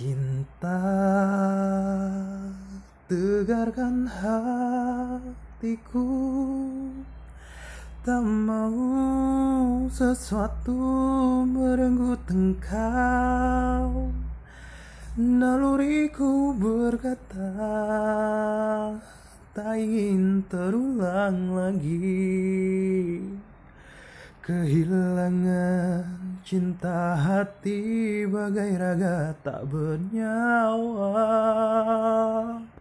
Cinta tegarkan hatiku. Tak mau sesuatu merenggut engkau. Naluriku berkata Tak ingin terulang lagi Kehilangan cinta hati bagai raga tak bernyawa